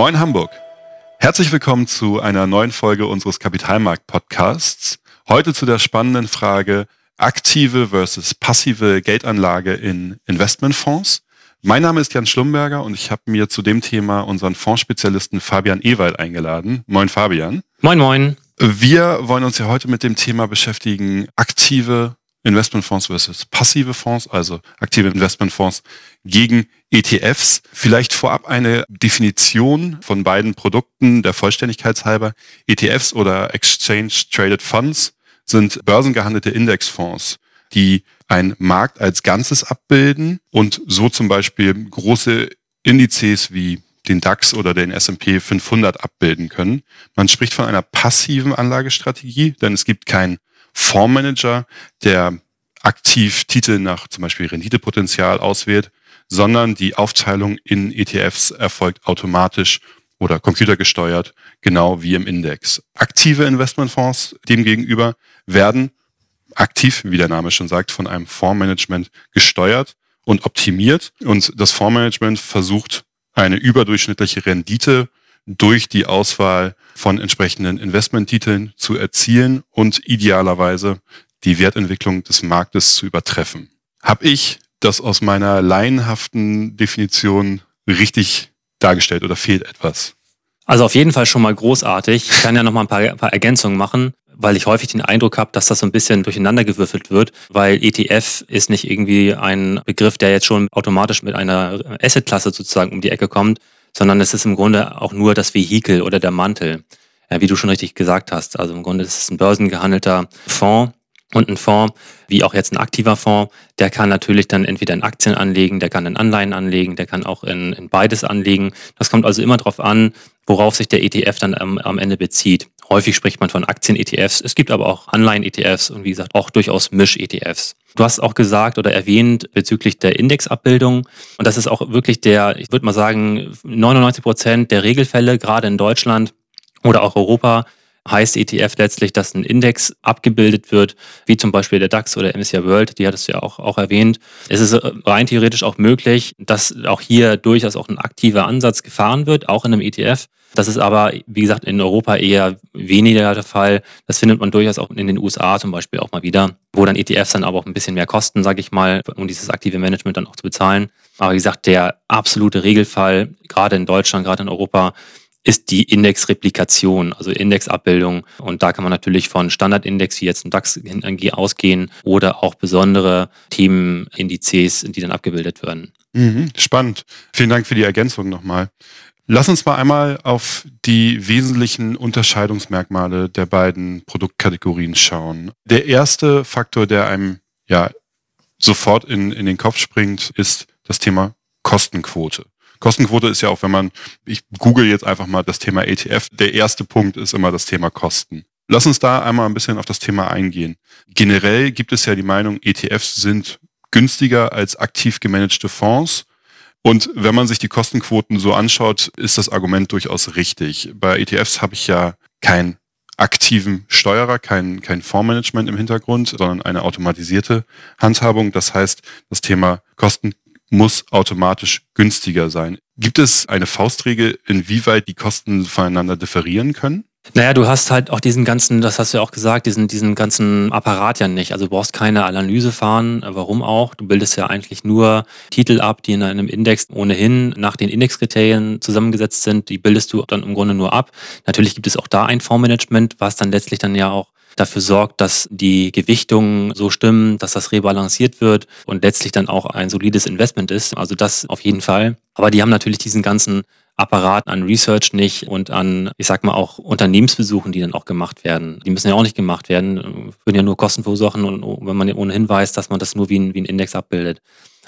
Moin Hamburg. Herzlich willkommen zu einer neuen Folge unseres Kapitalmarkt-Podcasts. Heute zu der spannenden Frage aktive versus passive Geldanlage in Investmentfonds. Mein Name ist Jan Schlumberger und ich habe mir zu dem Thema unseren Fondsspezialisten Fabian Ewald eingeladen. Moin Fabian. Moin moin. Wir wollen uns ja heute mit dem Thema beschäftigen, aktive Investmentfonds versus passive Fonds, also aktive Investmentfonds gegen ETFs. Vielleicht vorab eine Definition von beiden Produkten der Vollständigkeit halber. ETFs oder Exchange Traded Funds sind börsengehandelte Indexfonds, die einen Markt als Ganzes abbilden und so zum Beispiel große Indizes wie den DAX oder den S&P 500 abbilden können. Man spricht von einer passiven Anlagestrategie, denn es gibt keinen Fondsmanager, der aktiv Titel nach zum Beispiel Renditepotenzial auswählt, sondern die Aufteilung in ETFs erfolgt automatisch oder computergesteuert, genau wie im Index. Aktive Investmentfonds demgegenüber werden aktiv, wie der Name schon sagt, von einem Fondsmanagement gesteuert und optimiert. Und das Fondsmanagement versucht eine überdurchschnittliche Rendite durch die Auswahl von entsprechenden Investmenttiteln zu erzielen und idealerweise die Wertentwicklung des Marktes zu übertreffen. Habe ich das aus meiner laienhaften Definition richtig dargestellt oder fehlt etwas? Also auf jeden Fall schon mal großartig. Ich kann ja noch mal ein paar, ein paar Ergänzungen machen, weil ich häufig den Eindruck habe, dass das so ein bisschen durcheinandergewürfelt wird, weil ETF ist nicht irgendwie ein Begriff, der jetzt schon automatisch mit einer Assetklasse sozusagen um die Ecke kommt, sondern es ist im Grunde auch nur das Vehikel oder der Mantel, wie du schon richtig gesagt hast. Also im Grunde ist es ein börsengehandelter Fonds, und ein Fonds, wie auch jetzt ein aktiver Fonds, der kann natürlich dann entweder in Aktien anlegen, der kann in Anleihen anlegen, der kann auch in, in beides anlegen. Das kommt also immer darauf an, worauf sich der ETF dann am, am Ende bezieht. Häufig spricht man von Aktien-ETFs. Es gibt aber auch Anleihen-ETFs und wie gesagt auch durchaus Misch-ETFs. Du hast auch gesagt oder erwähnt bezüglich der Indexabbildung. Und das ist auch wirklich der, ich würde mal sagen, 99 Prozent der Regelfälle, gerade in Deutschland oder auch Europa, heißt ETF letztlich, dass ein Index abgebildet wird, wie zum Beispiel der DAX oder MSCI World, die hattest du ja auch, auch erwähnt. Es ist rein theoretisch auch möglich, dass auch hier durchaus auch ein aktiver Ansatz gefahren wird, auch in einem ETF. Das ist aber, wie gesagt, in Europa eher weniger der Fall. Das findet man durchaus auch in den USA zum Beispiel auch mal wieder, wo dann ETFs dann aber auch ein bisschen mehr kosten, sage ich mal, um dieses aktive Management dann auch zu bezahlen. Aber wie gesagt, der absolute Regelfall, gerade in Deutschland, gerade in Europa, ist die Indexreplikation, also Indexabbildung. Und da kann man natürlich von Standardindex wie jetzt ein DAX ausgehen oder auch besondere Themenindizes, die dann abgebildet werden. Mhm, spannend. Vielen Dank für die Ergänzung nochmal. Lass uns mal einmal auf die wesentlichen Unterscheidungsmerkmale der beiden Produktkategorien schauen. Der erste Faktor, der einem ja sofort in, in den Kopf springt, ist das Thema Kostenquote. Kostenquote ist ja auch, wenn man, ich google jetzt einfach mal das Thema ETF, der erste Punkt ist immer das Thema Kosten. Lass uns da einmal ein bisschen auf das Thema eingehen. Generell gibt es ja die Meinung, ETFs sind günstiger als aktiv gemanagte Fonds. Und wenn man sich die Kostenquoten so anschaut, ist das Argument durchaus richtig. Bei ETFs habe ich ja keinen aktiven Steuerer, kein, kein Fondsmanagement im Hintergrund, sondern eine automatisierte Handhabung. Das heißt, das Thema Kosten muss automatisch günstiger sein. Gibt es eine Faustregel, inwieweit die Kosten voneinander differieren können? Naja, du hast halt auch diesen ganzen, das hast du ja auch gesagt, diesen, diesen ganzen Apparat ja nicht. Also du brauchst keine Analyse fahren. Warum auch? Du bildest ja eigentlich nur Titel ab, die in einem Index ohnehin nach den Indexkriterien zusammengesetzt sind. Die bildest du dann im Grunde nur ab. Natürlich gibt es auch da ein Fondsmanagement, was dann letztlich dann ja auch dafür sorgt, dass die Gewichtungen so stimmen, dass das rebalanciert wird und letztlich dann auch ein solides Investment ist. Also das auf jeden Fall. Aber die haben natürlich diesen ganzen Apparat an Research nicht und an, ich sag mal, auch Unternehmensbesuchen, die dann auch gemacht werden. Die müssen ja auch nicht gemacht werden, würden ja nur Kosten verursachen und wenn man ohnehin weiß, dass man das nur wie ein, wie ein Index abbildet.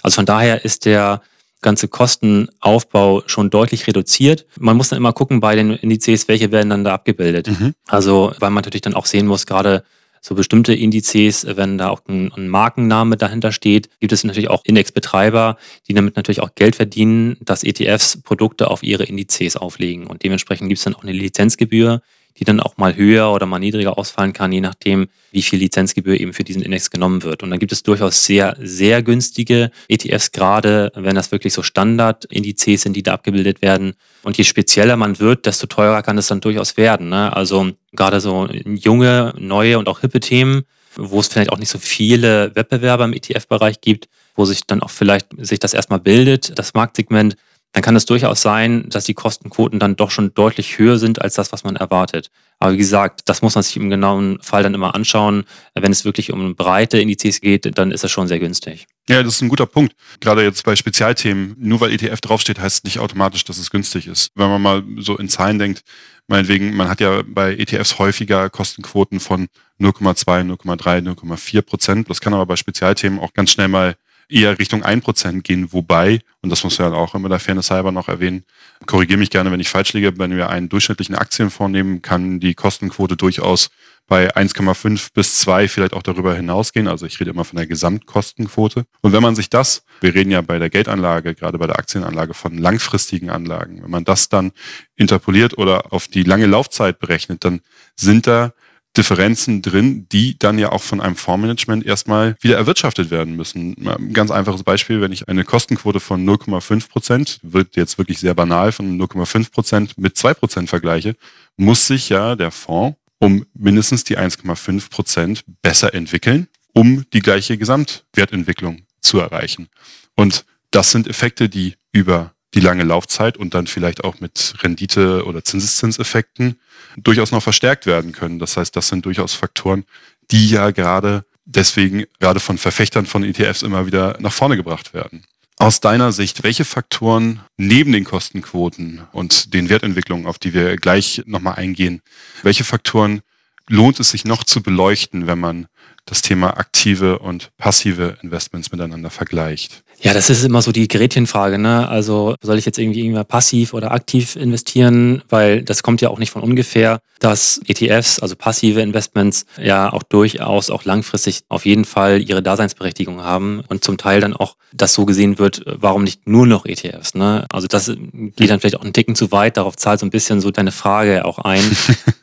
Also von daher ist der ganze Kostenaufbau schon deutlich reduziert. Man muss dann immer gucken bei den Indizes, welche werden dann da abgebildet. Mhm. Also, weil man natürlich dann auch sehen muss, gerade so bestimmte Indizes, wenn da auch ein, ein, Markenname dahinter steht, gibt es natürlich auch Indexbetreiber, die damit natürlich auch Geld verdienen, dass ETFs Produkte auf ihre Indizes auflegen. Und dementsprechend gibt es dann auch eine Lizenzgebühr, die dann auch mal höher oder mal niedriger ausfallen kann, je nachdem, wie viel Lizenzgebühr eben für diesen Index genommen wird. Und dann gibt es durchaus sehr, sehr günstige ETFs, gerade wenn das wirklich so Standardindizes sind, die da abgebildet werden. Und je spezieller man wird, desto teurer kann es dann durchaus werden. Ne? Also gerade so junge, neue und auch hippe Themen, wo es vielleicht auch nicht so viele Wettbewerber im ETF-Bereich gibt, wo sich dann auch vielleicht sich das erstmal bildet, das Marktsegment, dann kann es durchaus sein, dass die Kostenquoten dann doch schon deutlich höher sind als das, was man erwartet. Aber wie gesagt, das muss man sich im genauen Fall dann immer anschauen. Wenn es wirklich um breite Indizes geht, dann ist das schon sehr günstig. Ja, das ist ein guter Punkt. Gerade jetzt bei Spezialthemen, nur weil ETF draufsteht, heißt nicht automatisch, dass es günstig ist. Wenn man mal so in Zahlen denkt, meinetwegen, man hat ja bei ETFs häufiger Kostenquoten von 0,2, 0,3, 0,4 Prozent. Das kann aber bei Spezialthemen auch ganz schnell mal eher Richtung 1% gehen, wobei, und das muss ja auch immer der Fairness halber noch erwähnen, korrigiere mich gerne, wenn ich falsch liege, wenn wir einen durchschnittlichen Aktienfonds nehmen, kann die Kostenquote durchaus bei 1,5 bis 2 vielleicht auch darüber hinausgehen. Also ich rede immer von der Gesamtkostenquote. Und wenn man sich das, wir reden ja bei der Geldanlage, gerade bei der Aktienanlage von langfristigen Anlagen, wenn man das dann interpoliert oder auf die lange Laufzeit berechnet, dann sind da Differenzen drin, die dann ja auch von einem Fondsmanagement erstmal wieder erwirtschaftet werden müssen. Ein ganz einfaches Beispiel, wenn ich eine Kostenquote von 0,5 Prozent, wird jetzt wirklich sehr banal, von 0,5 Prozent mit 2 Prozent vergleiche, muss sich ja der Fonds um mindestens die 1,5 Prozent besser entwickeln, um die gleiche Gesamtwertentwicklung zu erreichen. Und das sind Effekte, die über die lange Laufzeit und dann vielleicht auch mit Rendite- oder Zinseszinseffekten durchaus noch verstärkt werden können. Das heißt, das sind durchaus Faktoren, die ja gerade deswegen gerade von Verfechtern von ETFs immer wieder nach vorne gebracht werden. Aus deiner Sicht, welche Faktoren neben den Kostenquoten und den Wertentwicklungen, auf die wir gleich nochmal eingehen, welche Faktoren lohnt es sich noch zu beleuchten, wenn man das Thema aktive und passive Investments miteinander vergleicht? Ja, das ist immer so die Gretchenfrage. Ne? Also soll ich jetzt irgendwie irgendwann passiv oder aktiv investieren? Weil das kommt ja auch nicht von ungefähr, dass ETFs, also passive Investments, ja auch durchaus auch langfristig auf jeden Fall ihre Daseinsberechtigung haben und zum Teil dann auch das so gesehen wird, warum nicht nur noch ETFs? Ne? Also das geht dann vielleicht auch einen Ticken zu weit. Darauf zahlt so ein bisschen so deine Frage auch ein.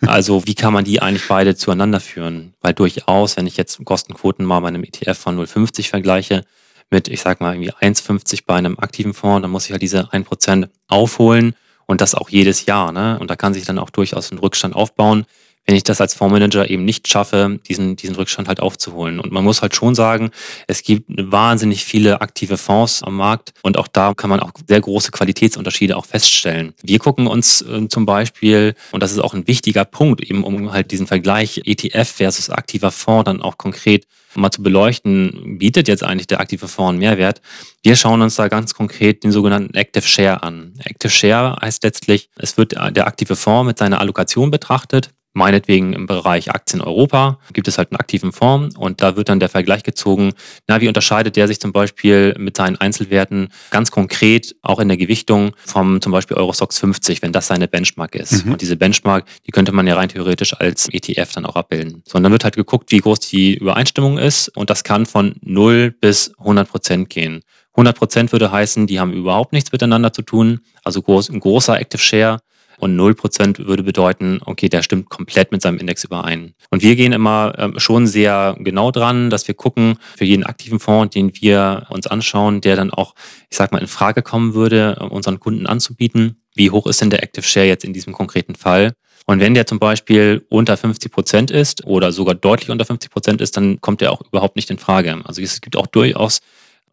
Also wie kann man die eigentlich beide zueinander führen? Weil durchaus, wenn ich jetzt Kostenquoten mal bei einem ETF von 0,50 vergleiche, mit, ich sag mal, irgendwie 1,50 bei einem aktiven Fonds, dann muss ich halt diese 1% aufholen und das auch jedes Jahr. Ne? Und da kann sich dann auch durchaus ein Rückstand aufbauen, wenn ich das als Fondsmanager eben nicht schaffe, diesen, diesen Rückstand halt aufzuholen. Und man muss halt schon sagen, es gibt wahnsinnig viele aktive Fonds am Markt und auch da kann man auch sehr große Qualitätsunterschiede auch feststellen. Wir gucken uns äh, zum Beispiel, und das ist auch ein wichtiger Punkt, eben um halt diesen Vergleich ETF versus aktiver Fonds dann auch konkret mal zu beleuchten, bietet jetzt eigentlich der aktive Fonds einen Mehrwert. Wir schauen uns da ganz konkret den sogenannten Active Share an. Active Share heißt letztlich, es wird der aktive Fonds mit seiner Allokation betrachtet meinetwegen im Bereich Aktien Europa gibt es halt einen aktiven Fonds und da wird dann der Vergleich gezogen, na, wie unterscheidet der sich zum Beispiel mit seinen Einzelwerten ganz konkret auch in der Gewichtung vom zum Beispiel Eurostox 50, wenn das seine Benchmark ist. Mhm. Und diese Benchmark, die könnte man ja rein theoretisch als ETF dann auch abbilden. So, und dann wird halt geguckt, wie groß die Übereinstimmung ist und das kann von 0 bis 100 Prozent gehen. 100 Prozent würde heißen, die haben überhaupt nichts miteinander zu tun, also groß, ein großer Active Share und 0% würde bedeuten, okay, der stimmt komplett mit seinem Index überein. Und wir gehen immer ähm, schon sehr genau dran, dass wir gucken, für jeden aktiven Fonds, den wir uns anschauen, der dann auch, ich sag mal, in Frage kommen würde, unseren Kunden anzubieten, wie hoch ist denn der Active Share jetzt in diesem konkreten Fall? Und wenn der zum Beispiel unter 50 Prozent ist oder sogar deutlich unter 50 Prozent ist, dann kommt der auch überhaupt nicht in Frage. Also es gibt auch durchaus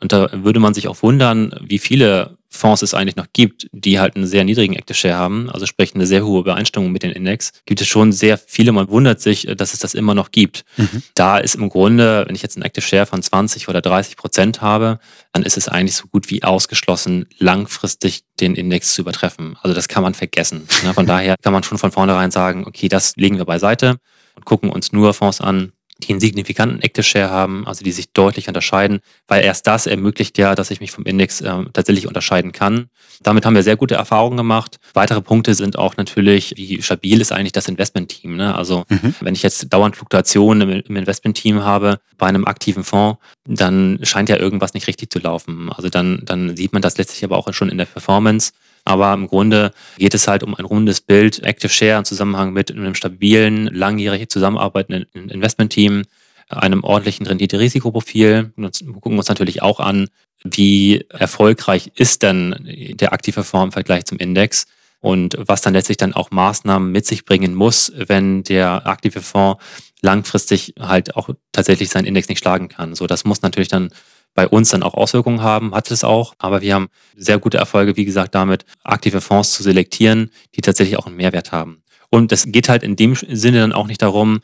und da würde man sich auch wundern, wie viele Fonds es eigentlich noch gibt, die halt einen sehr niedrigen Active Share haben, also sprich eine sehr hohe Übereinstimmung mit den Index. Gibt es schon sehr viele, man wundert sich, dass es das immer noch gibt. Mhm. Da ist im Grunde, wenn ich jetzt einen Active Share von 20 oder 30 Prozent habe, dann ist es eigentlich so gut wie ausgeschlossen, langfristig den Index zu übertreffen. Also das kann man vergessen. Von daher kann man schon von vornherein sagen, okay, das legen wir beiseite und gucken uns nur Fonds an, die einen signifikanten Active Share haben, also die sich deutlich unterscheiden, weil erst das ermöglicht ja, dass ich mich vom Index äh, tatsächlich unterscheiden kann. Damit haben wir sehr gute Erfahrungen gemacht. Weitere Punkte sind auch natürlich, wie stabil ist eigentlich das Investmentteam. Ne? Also mhm. wenn ich jetzt dauernd Fluktuationen im, im Investmentteam habe bei einem aktiven Fonds, dann scheint ja irgendwas nicht richtig zu laufen. Also dann, dann sieht man das letztlich aber auch schon in der Performance. Aber im Grunde geht es halt um ein rundes Bild, Active Share im Zusammenhang mit einem stabilen, langjährig zusammenarbeitenden Investmentteam, einem ordentlichen Rendite-Risikoprofil. Wir gucken uns natürlich auch an, wie erfolgreich ist denn der aktive Fonds im Vergleich zum Index und was dann letztlich dann auch Maßnahmen mit sich bringen muss, wenn der aktive Fonds langfristig halt auch tatsächlich seinen Index nicht schlagen kann. So, das muss natürlich dann bei uns dann auch Auswirkungen haben, hat es auch. Aber wir haben sehr gute Erfolge, wie gesagt, damit aktive Fonds zu selektieren, die tatsächlich auch einen Mehrwert haben. Und es geht halt in dem Sinne dann auch nicht darum,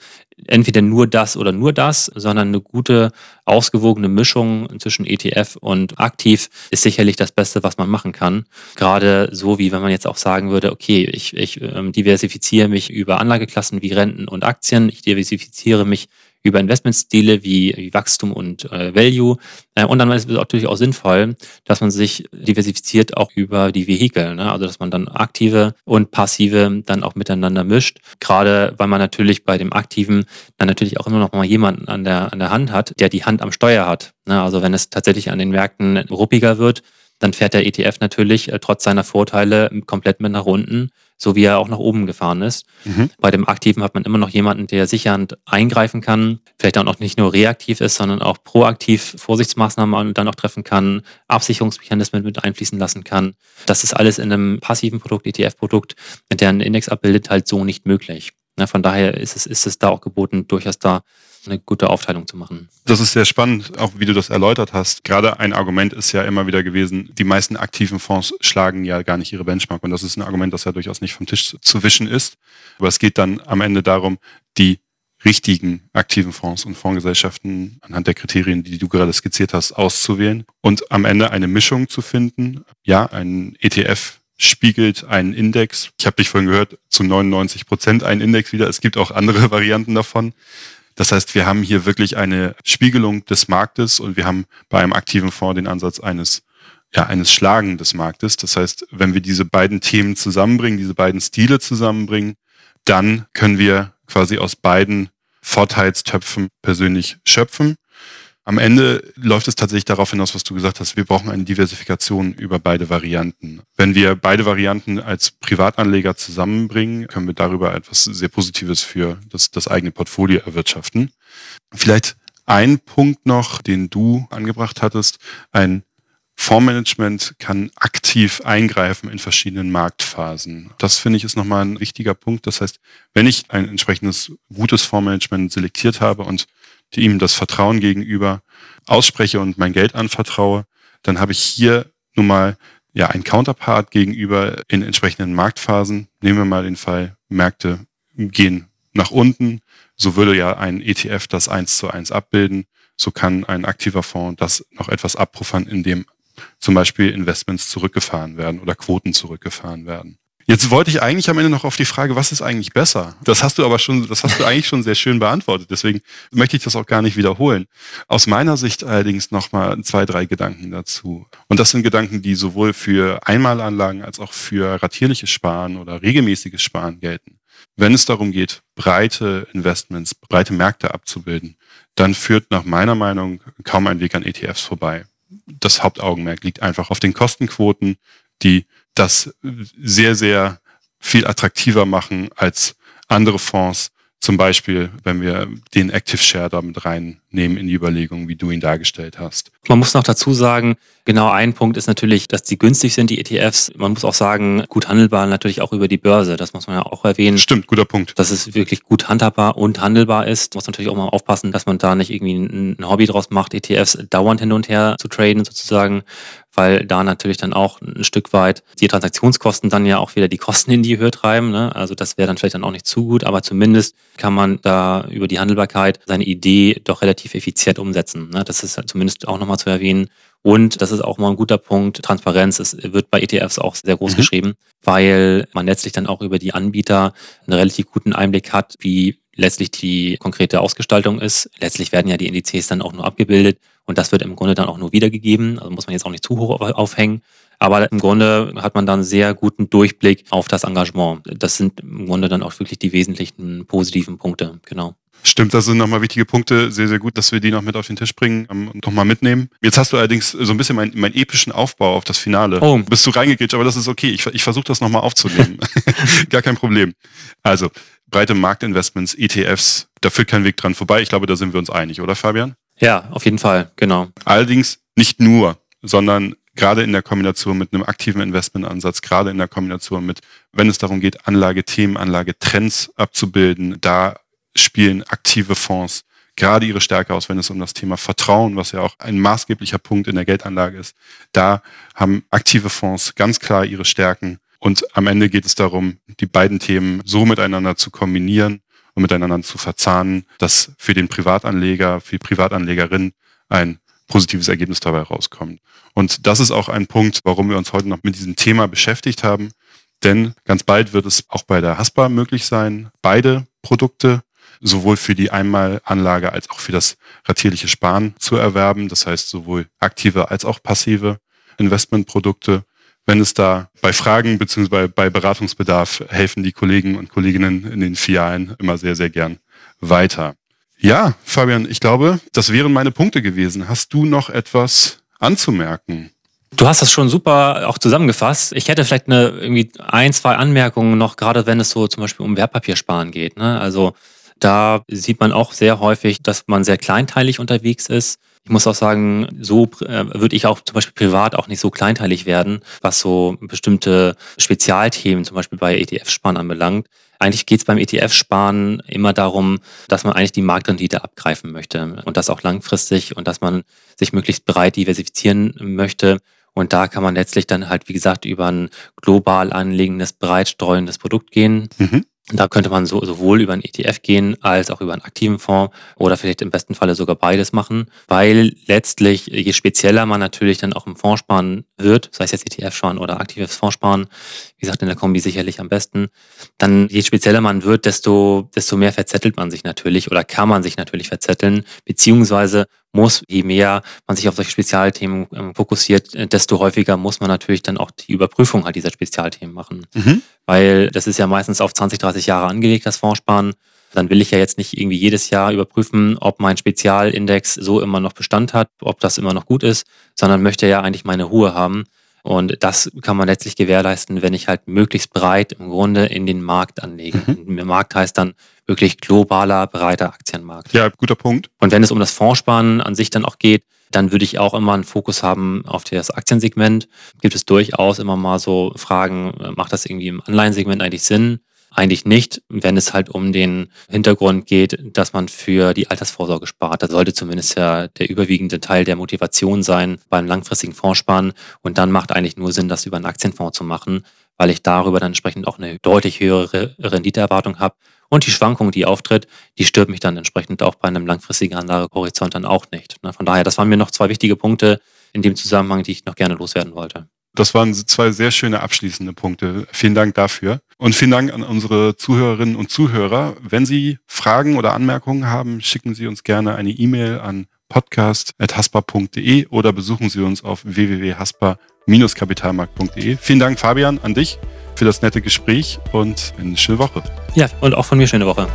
entweder nur das oder nur das, sondern eine gute, ausgewogene Mischung zwischen ETF und aktiv ist sicherlich das Beste, was man machen kann. Gerade so, wie wenn man jetzt auch sagen würde, okay, ich, ich ähm, diversifiziere mich über Anlageklassen wie Renten und Aktien, ich diversifiziere mich über Investmentstile wie, wie Wachstum und äh, Value. Äh, und dann ist es natürlich auch sinnvoll, dass man sich diversifiziert auch über die Vehikel. Ne? Also dass man dann aktive und passive dann auch miteinander mischt. Gerade weil man natürlich bei dem Aktiven dann natürlich auch immer noch mal jemanden an der, an der Hand hat, der die Hand am Steuer hat. Ne? Also wenn es tatsächlich an den Märkten ruppiger wird, dann fährt der ETF natürlich äh, trotz seiner Vorteile komplett mit nach unten so wie er auch nach oben gefahren ist. Mhm. Bei dem Aktiven hat man immer noch jemanden, der sichernd eingreifen kann, vielleicht auch noch nicht nur reaktiv ist, sondern auch proaktiv Vorsichtsmaßnahmen dann auch treffen kann, Absicherungsmechanismen mit einfließen lassen kann. Das ist alles in einem passiven Produkt, ETF-Produkt, der einen Index abbildet, halt so nicht möglich. Von daher ist es, ist es da auch geboten, durchaus da eine gute Aufteilung zu machen. Das ist sehr spannend, auch wie du das erläutert hast. Gerade ein Argument ist ja immer wieder gewesen, die meisten aktiven Fonds schlagen ja gar nicht ihre Benchmark. Und das ist ein Argument, das ja durchaus nicht vom Tisch zu wischen ist. Aber es geht dann am Ende darum, die richtigen aktiven Fonds und Fondsgesellschaften anhand der Kriterien, die du gerade skizziert hast, auszuwählen und am Ende eine Mischung zu finden. Ja, ein ETF spiegelt einen Index. Ich habe dich vorhin gehört, zu 99 Prozent einen Index wieder. Es gibt auch andere Varianten davon. Das heißt, wir haben hier wirklich eine Spiegelung des Marktes und wir haben bei einem aktiven Fonds den Ansatz eines ja, eines Schlagen des Marktes. Das heißt, wenn wir diese beiden Themen zusammenbringen, diese beiden Stile zusammenbringen, dann können wir quasi aus beiden Vorteilstöpfen persönlich schöpfen. Am Ende läuft es tatsächlich darauf hinaus, was du gesagt hast. Wir brauchen eine Diversifikation über beide Varianten. Wenn wir beide Varianten als Privatanleger zusammenbringen, können wir darüber etwas sehr Positives für das, das eigene Portfolio erwirtschaften. Vielleicht ein Punkt noch, den du angebracht hattest. Ein Fondsmanagement kann aktiv eingreifen in verschiedenen Marktphasen. Das finde ich ist nochmal ein wichtiger Punkt. Das heißt, wenn ich ein entsprechendes gutes Fondsmanagement selektiert habe und ihm das Vertrauen gegenüber ausspreche und mein Geld anvertraue, dann habe ich hier nun mal ja ein Counterpart gegenüber in entsprechenden Marktphasen. Nehmen wir mal den Fall, Märkte gehen nach unten. So würde ja ein ETF das eins zu eins abbilden. So kann ein aktiver Fonds das noch etwas abpuffern, indem zum Beispiel Investments zurückgefahren werden oder Quoten zurückgefahren werden. Jetzt wollte ich eigentlich am Ende noch auf die Frage, was ist eigentlich besser? Das hast du aber schon, das hast du eigentlich schon sehr schön beantwortet. Deswegen möchte ich das auch gar nicht wiederholen. Aus meiner Sicht allerdings nochmal zwei, drei Gedanken dazu. Und das sind Gedanken, die sowohl für Einmalanlagen als auch für ratierliches Sparen oder regelmäßiges Sparen gelten. Wenn es darum geht, breite Investments, breite Märkte abzubilden, dann führt nach meiner Meinung kaum ein Weg an ETFs vorbei. Das Hauptaugenmerk liegt einfach auf den Kostenquoten, die das sehr, sehr viel attraktiver machen als andere Fonds. Zum Beispiel, wenn wir den Active Share damit reinnehmen in die Überlegung, wie du ihn dargestellt hast. Man muss noch dazu sagen, genau ein Punkt ist natürlich, dass die günstig sind, die ETFs. Man muss auch sagen, gut handelbar natürlich auch über die Börse. Das muss man ja auch erwähnen. Stimmt, guter Punkt. Dass es wirklich gut handhabbar und handelbar ist. Man muss natürlich auch mal aufpassen, dass man da nicht irgendwie ein Hobby draus macht, ETFs dauernd hin und her zu traden sozusagen weil da natürlich dann auch ein Stück weit die Transaktionskosten dann ja auch wieder die Kosten in die Höhe treiben. Ne? Also das wäre dann vielleicht dann auch nicht zu gut, aber zumindest kann man da über die Handelbarkeit seine Idee doch relativ effizient umsetzen. Ne? Das ist zumindest auch nochmal zu erwähnen. Und das ist auch mal ein guter Punkt, Transparenz. Es wird bei ETFs auch sehr groß mhm. geschrieben, weil man letztlich dann auch über die Anbieter einen relativ guten Einblick hat, wie letztlich die konkrete Ausgestaltung ist. Letztlich werden ja die Indizes dann auch nur abgebildet und das wird im Grunde dann auch nur wiedergegeben. Also muss man jetzt auch nicht zu hoch aufhängen. Aber im Grunde hat man dann sehr guten Durchblick auf das Engagement. Das sind im Grunde dann auch wirklich die wesentlichen positiven Punkte. Genau. Stimmt, das sind nochmal wichtige Punkte. Sehr, sehr gut, dass wir die noch mit auf den Tisch bringen ähm, und nochmal mitnehmen. Jetzt hast du allerdings so ein bisschen meinen mein epischen Aufbau auf das Finale. Oh. Bist du reingegritscht, aber das ist okay. Ich, ich versuche das nochmal aufzunehmen. Gar kein Problem. Also, breite Marktinvestments, ETFs, da führt kein Weg dran vorbei. Ich glaube, da sind wir uns einig, oder Fabian? Ja, auf jeden Fall, genau. Allerdings nicht nur, sondern gerade in der Kombination mit einem aktiven Investmentansatz, gerade in der Kombination mit, wenn es darum geht, Anlagethemen, Anlagetrends abzubilden, da spielen aktive Fonds gerade ihre Stärke aus, wenn es um das Thema Vertrauen, was ja auch ein maßgeblicher Punkt in der Geldanlage ist. Da haben aktive Fonds ganz klar ihre Stärken. Und am Ende geht es darum, die beiden Themen so miteinander zu kombinieren und miteinander zu verzahnen, dass für den Privatanleger, für die Privatanlegerin ein positives Ergebnis dabei rauskommt. Und das ist auch ein Punkt, warum wir uns heute noch mit diesem Thema beschäftigt haben. Denn ganz bald wird es auch bei der Haspa möglich sein, beide Produkte sowohl für die Einmalanlage als auch für das ratierliche Sparen zu erwerben. Das heißt sowohl aktive als auch passive Investmentprodukte. Wenn es da bei Fragen bzw. bei Beratungsbedarf helfen die Kollegen und Kolleginnen in den Filialen immer sehr, sehr gern weiter. Ja, Fabian, ich glaube, das wären meine Punkte gewesen. Hast du noch etwas anzumerken? Du hast das schon super auch zusammengefasst. Ich hätte vielleicht eine irgendwie ein, zwei Anmerkungen noch, gerade wenn es so zum Beispiel um Wertpapiersparen geht. Ne? Also da sieht man auch sehr häufig, dass man sehr kleinteilig unterwegs ist. Ich muss auch sagen, so äh, würde ich auch zum Beispiel privat auch nicht so kleinteilig werden, was so bestimmte Spezialthemen zum Beispiel bei ETF-Sparen anbelangt. Eigentlich geht es beim ETF-Sparen immer darum, dass man eigentlich die Marktrendite abgreifen möchte und das auch langfristig und dass man sich möglichst breit diversifizieren möchte. Und da kann man letztlich dann halt, wie gesagt, über ein global anlegendes, breit streuendes Produkt gehen. Mhm. Da könnte man so, sowohl über einen ETF gehen als auch über einen aktiven Fonds oder vielleicht im besten Falle sogar beides machen, weil letztlich, je spezieller man natürlich dann auch im Fonds sparen wird, sei es jetzt ETF sparen oder aktives Fonds sparen, wie gesagt in der Kombi sicherlich am besten, dann je spezieller man wird, desto, desto mehr verzettelt man sich natürlich oder kann man sich natürlich verzetteln, beziehungsweise muss, je mehr man sich auf solche Spezialthemen ähm, fokussiert, äh, desto häufiger muss man natürlich dann auch die Überprüfung halt dieser Spezialthemen machen. Mhm. Weil das ist ja meistens auf 20, 30 Jahre angelegt, das Fondssparen. Dann will ich ja jetzt nicht irgendwie jedes Jahr überprüfen, ob mein Spezialindex so immer noch Bestand hat, ob das immer noch gut ist, sondern möchte ja eigentlich meine Ruhe haben. Und das kann man letztlich gewährleisten, wenn ich halt möglichst breit im Grunde in den Markt anlege. Mhm. Markt heißt dann wirklich globaler, breiter Aktienmarkt. Ja, guter Punkt. Und wenn es um das Fondssparen an sich dann auch geht, dann würde ich auch immer einen Fokus haben auf das Aktiensegment. Gibt es durchaus immer mal so Fragen, macht das irgendwie im Anleihensegment eigentlich Sinn? Eigentlich nicht, wenn es halt um den Hintergrund geht, dass man für die Altersvorsorge spart. Das sollte zumindest ja der überwiegende Teil der Motivation sein beim langfristigen Fondssparen. Und dann macht eigentlich nur Sinn, das über einen Aktienfonds zu machen, weil ich darüber dann entsprechend auch eine deutlich höhere Renditeerwartung habe. Und die Schwankung, die auftritt, die stört mich dann entsprechend auch bei einem langfristigen Anlagehorizont dann auch nicht. Von daher, das waren mir noch zwei wichtige Punkte in dem Zusammenhang, die ich noch gerne loswerden wollte. Das waren zwei sehr schöne abschließende Punkte. Vielen Dank dafür. Und vielen Dank an unsere Zuhörerinnen und Zuhörer. Wenn Sie Fragen oder Anmerkungen haben, schicken Sie uns gerne eine E-Mail an podcast.haspa.de oder besuchen Sie uns auf www.haspa-kapitalmarkt.de. Vielen Dank, Fabian, an dich für das nette Gespräch und eine schöne Woche. Ja, und auch von mir schöne Woche.